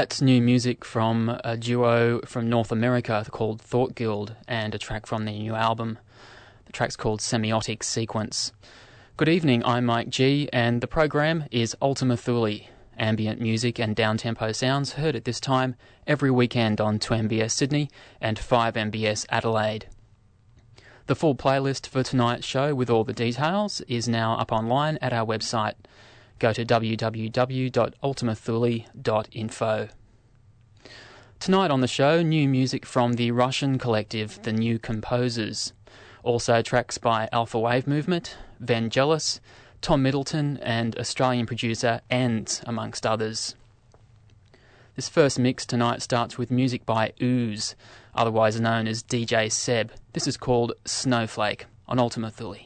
That's new music from a duo from North America called Thought Guild and a track from their new album. The track's called Semiotic Sequence. Good evening, I'm Mike G, and the program is Ultima Thule, ambient music and down-tempo sounds heard at this time every weekend on 2MBS Sydney and 5MBS Adelaide. The full playlist for tonight's show with all the details is now up online at our website go to www.ultimathule.info. Tonight on the show, new music from the Russian collective The New Composers. Also, tracks by Alpha Wave Movement, Vangelis, Tom Middleton, and Australian producer Ends, amongst others. This first mix tonight starts with music by Ooze, otherwise known as DJ Seb. This is called Snowflake on Ultima Thule.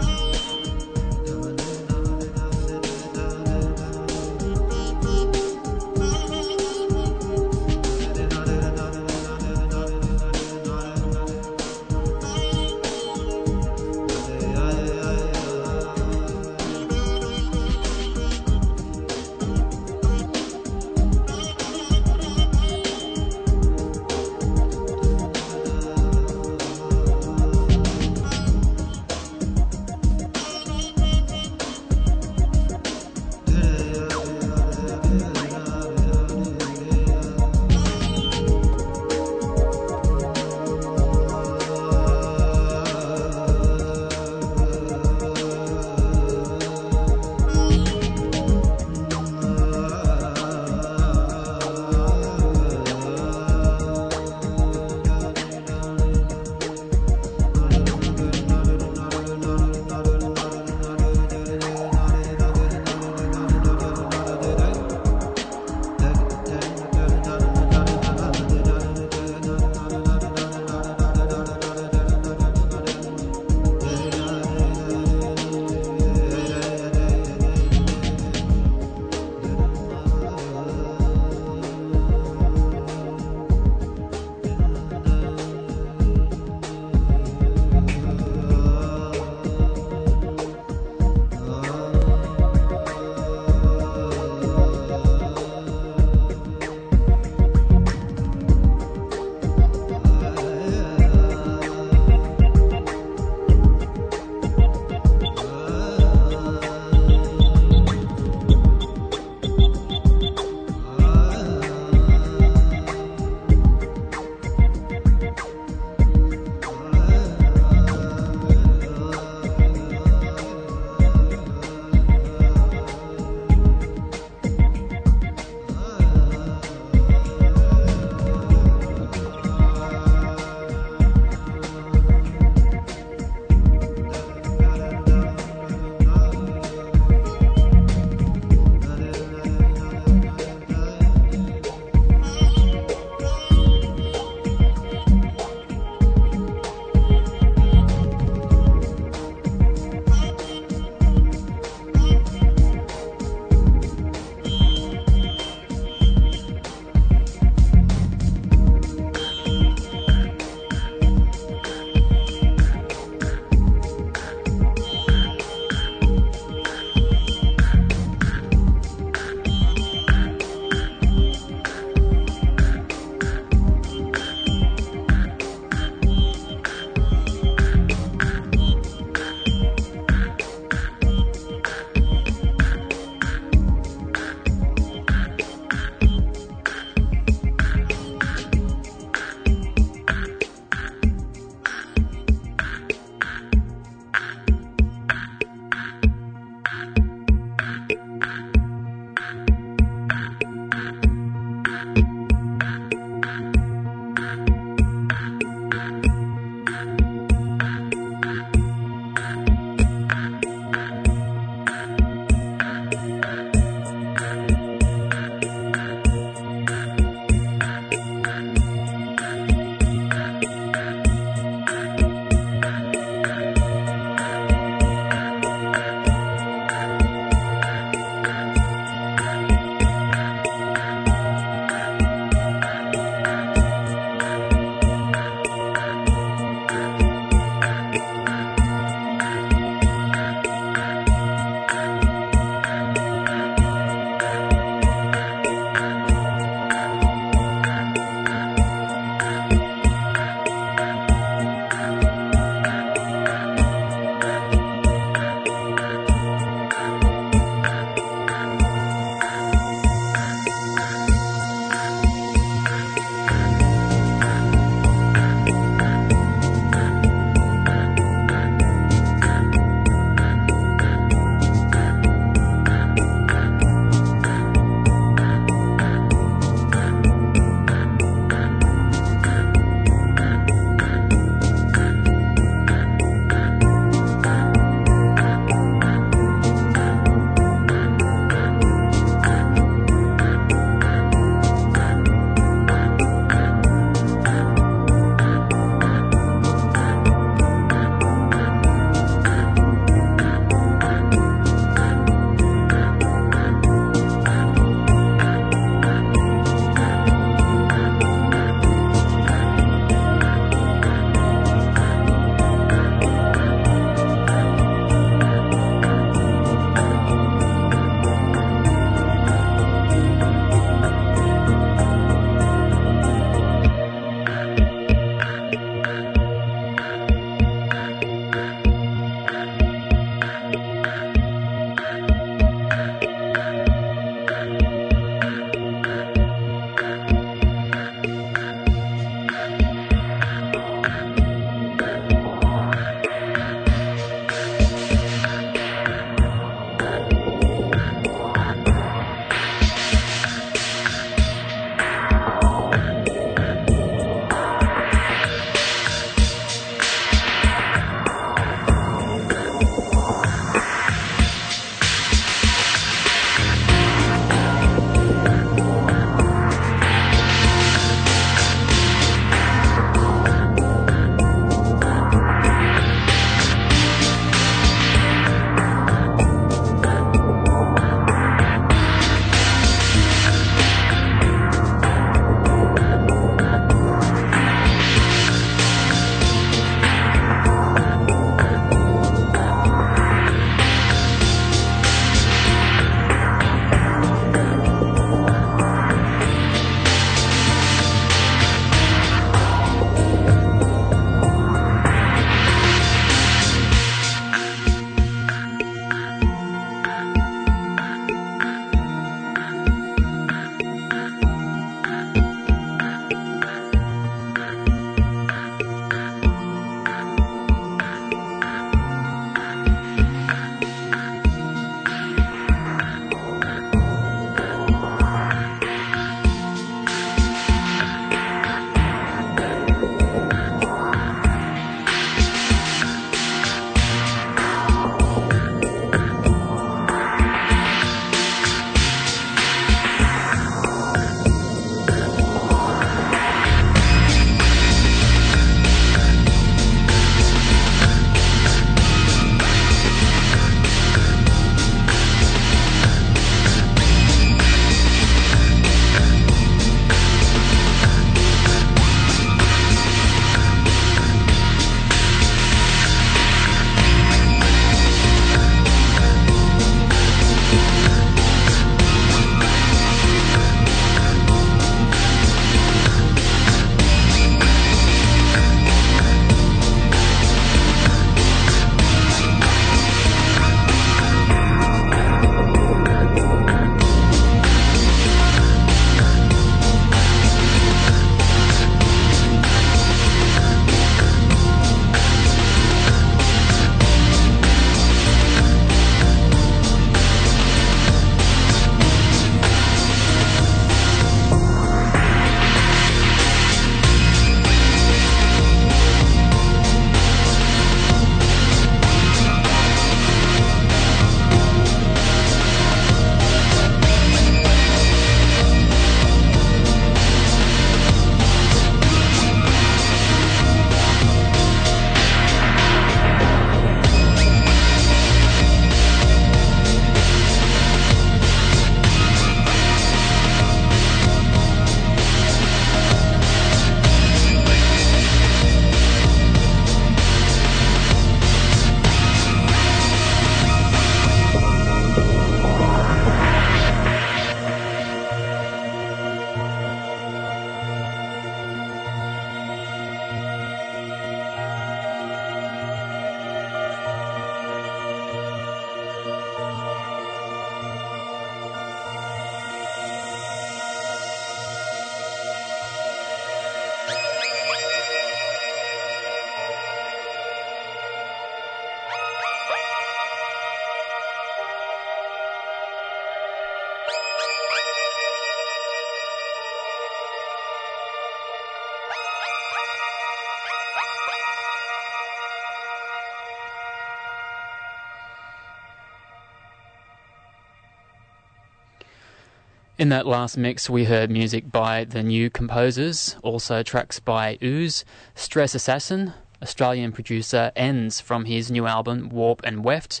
In that last mix, we heard music by the new composers, also tracks by Ooze, Stress Assassin, Australian producer Ends from his new album Warp and Weft,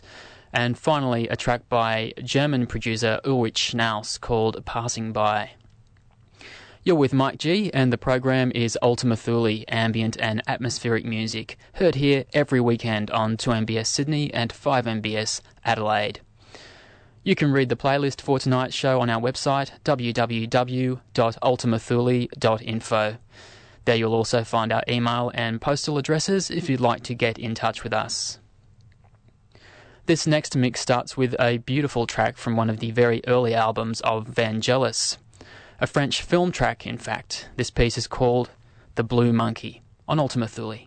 and finally a track by German producer Ulrich Schnauss called Passing By. You're with Mike G, and the program is Ultima Thule ambient and atmospheric music, heard here every weekend on 2MBS Sydney and 5MBS Adelaide. You can read the playlist for tonight's show on our website, www.ultimathule.info. There you'll also find our email and postal addresses if you'd like to get in touch with us. This next mix starts with a beautiful track from one of the very early albums of Vangelis. A French film track, in fact. This piece is called The Blue Monkey on Ultima Thule.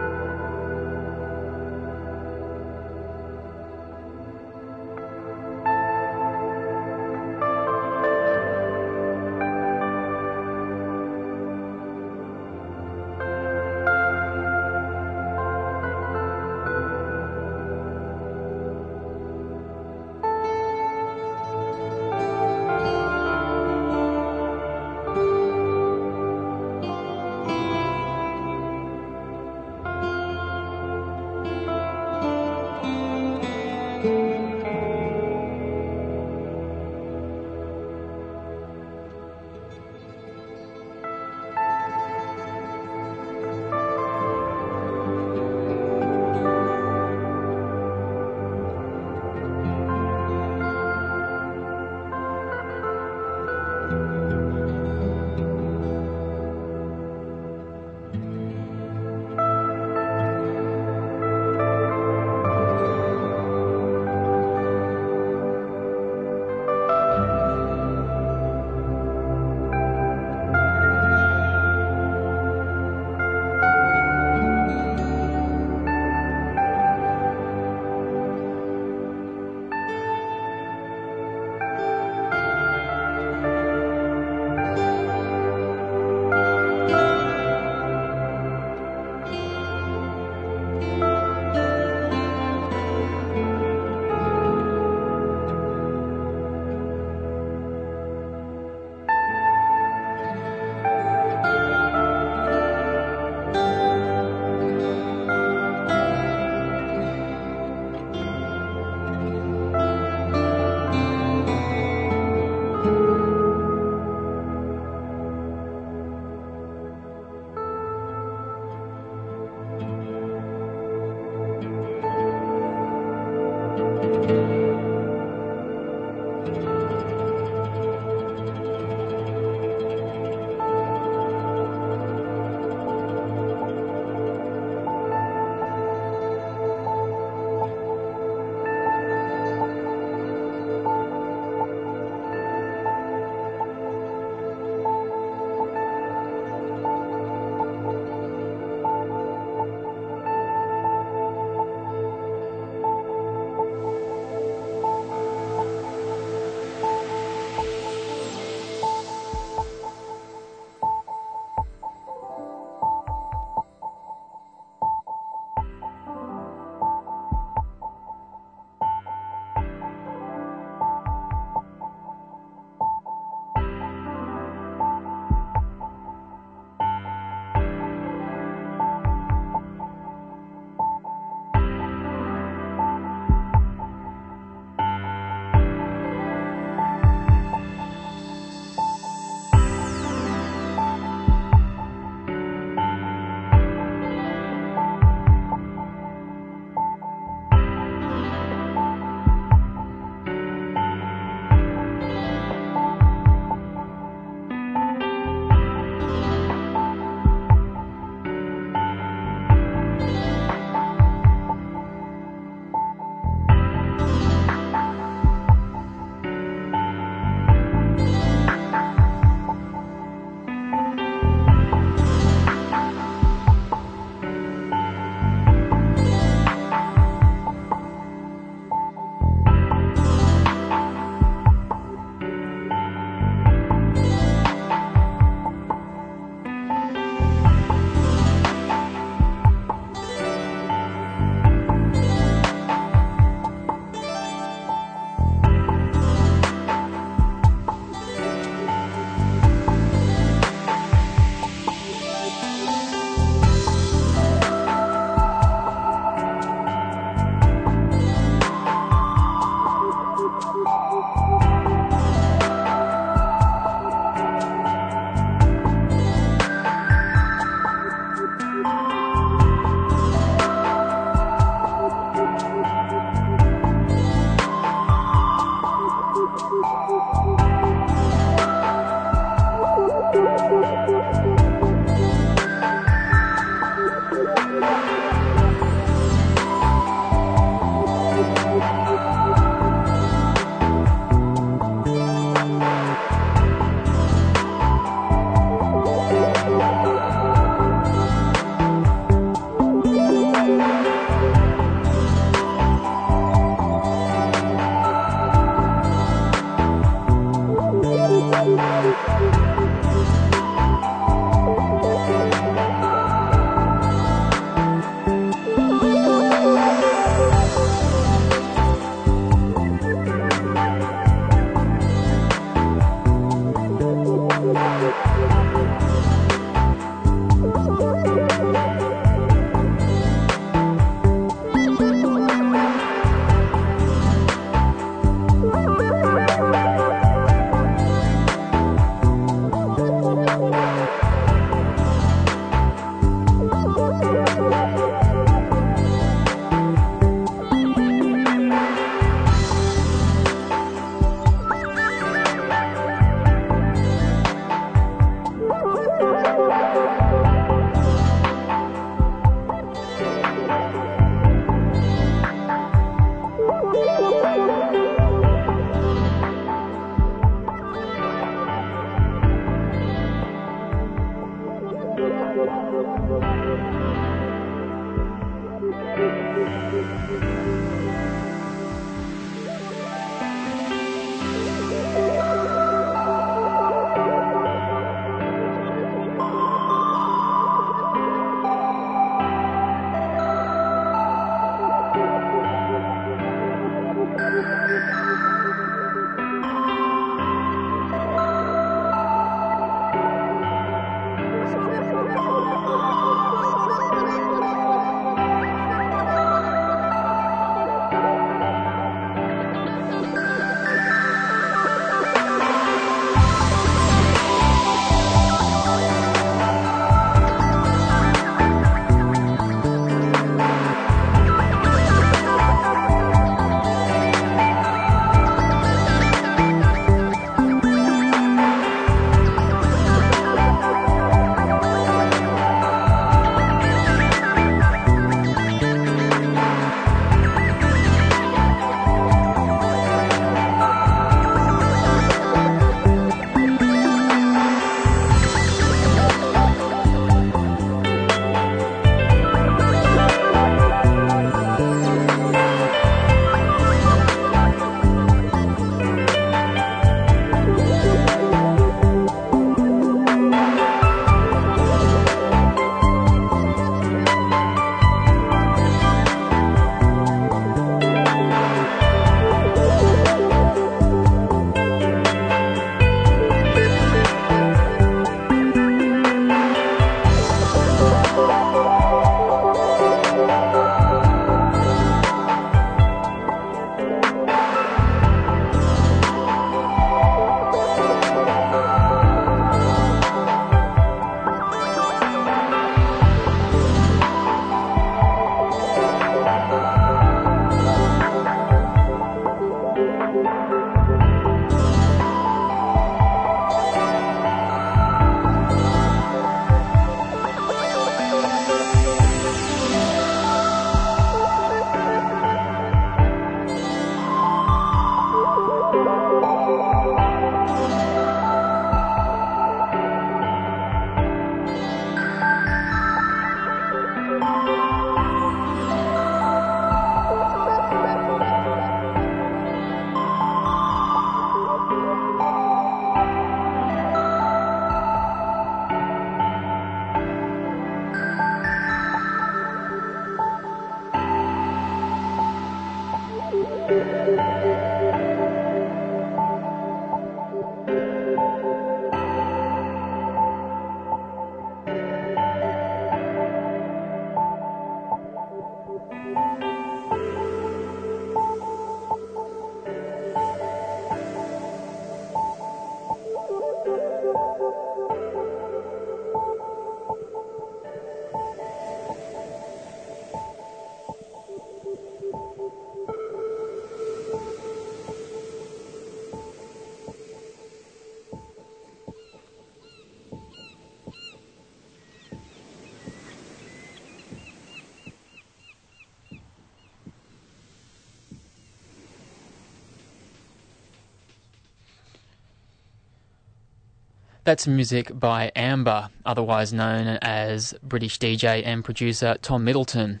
That's music by Amber, otherwise known as British DJ and producer Tom Middleton,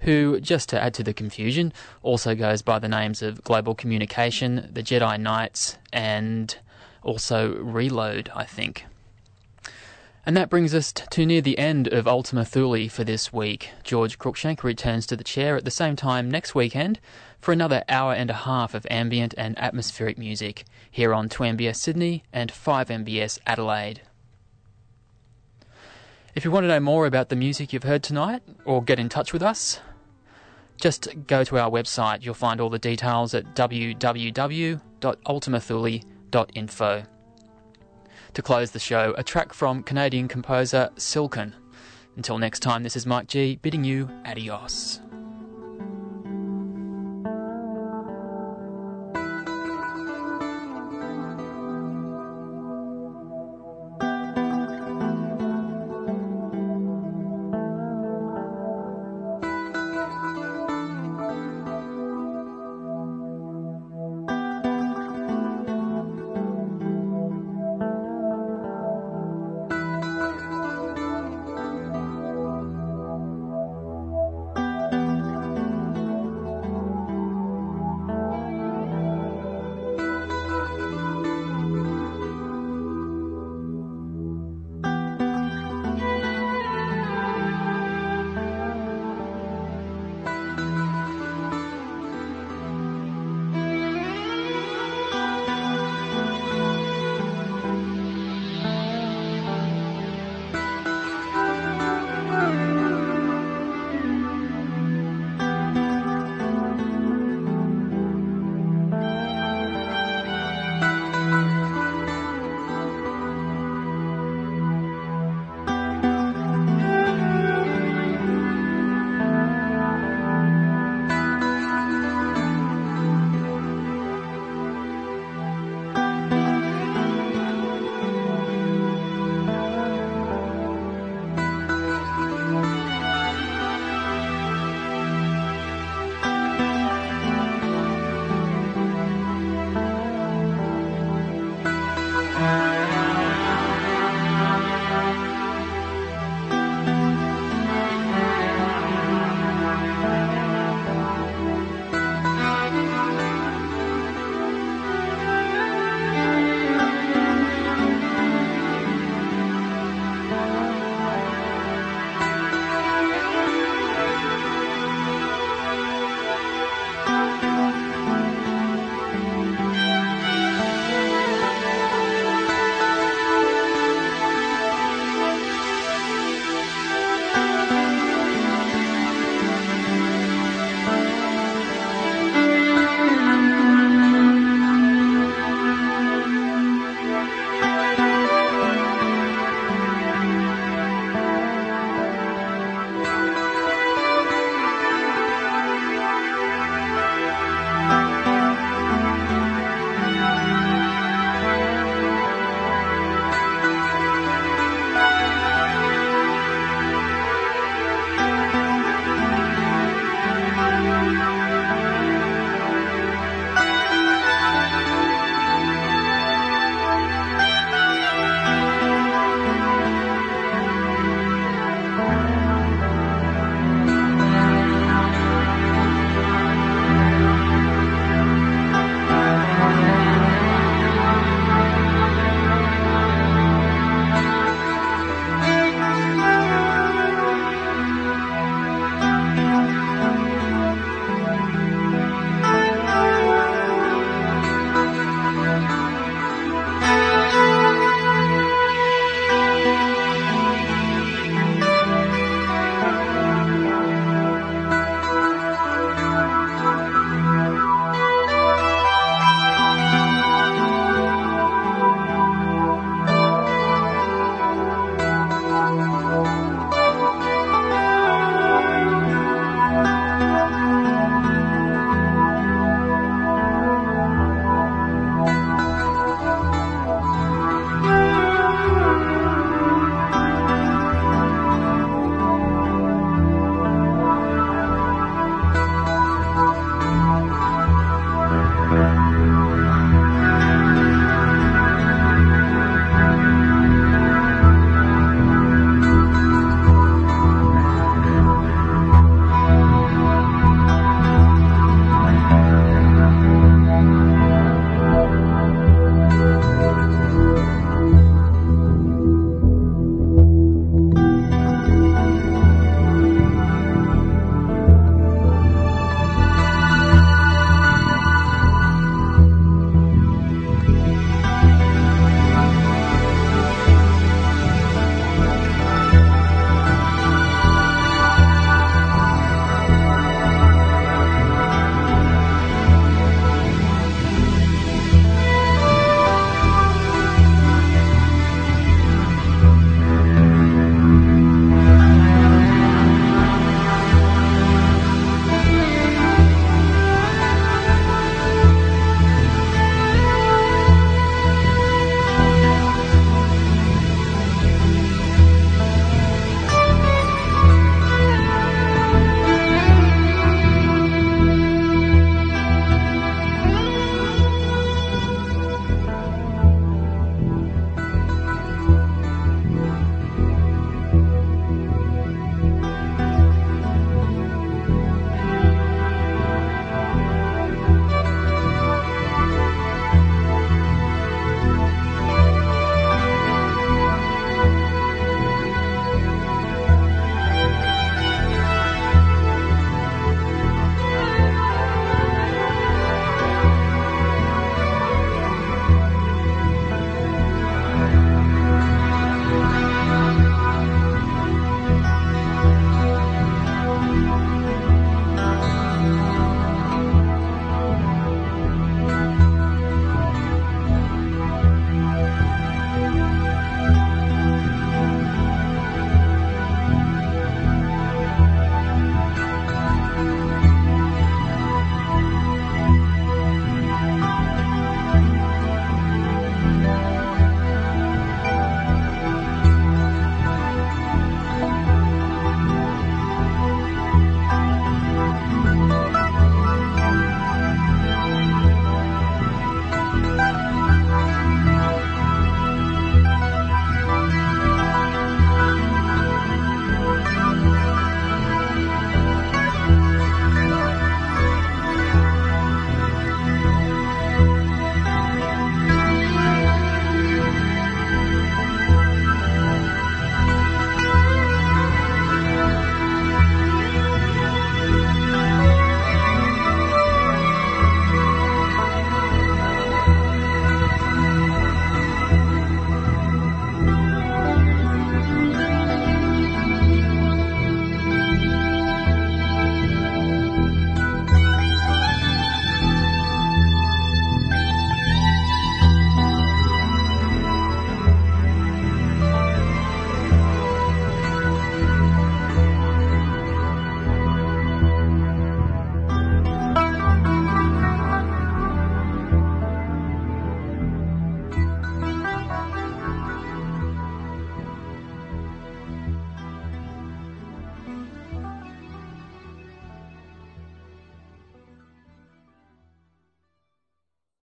who, just to add to the confusion, also goes by the names of Global Communication, The Jedi Knights, and also Reload, I think. And that brings us to near the end of Ultima Thule for this week. George Cruikshank returns to the chair at the same time next weekend for another hour and a half of ambient and atmospheric music here on 2MBS Sydney and 5MBS Adelaide. If you want to know more about the music you've heard tonight or get in touch with us, just go to our website. You'll find all the details at www.ultimathule.info. To close the show, a track from Canadian composer Silken. Until next time, this is Mike G bidding you adios.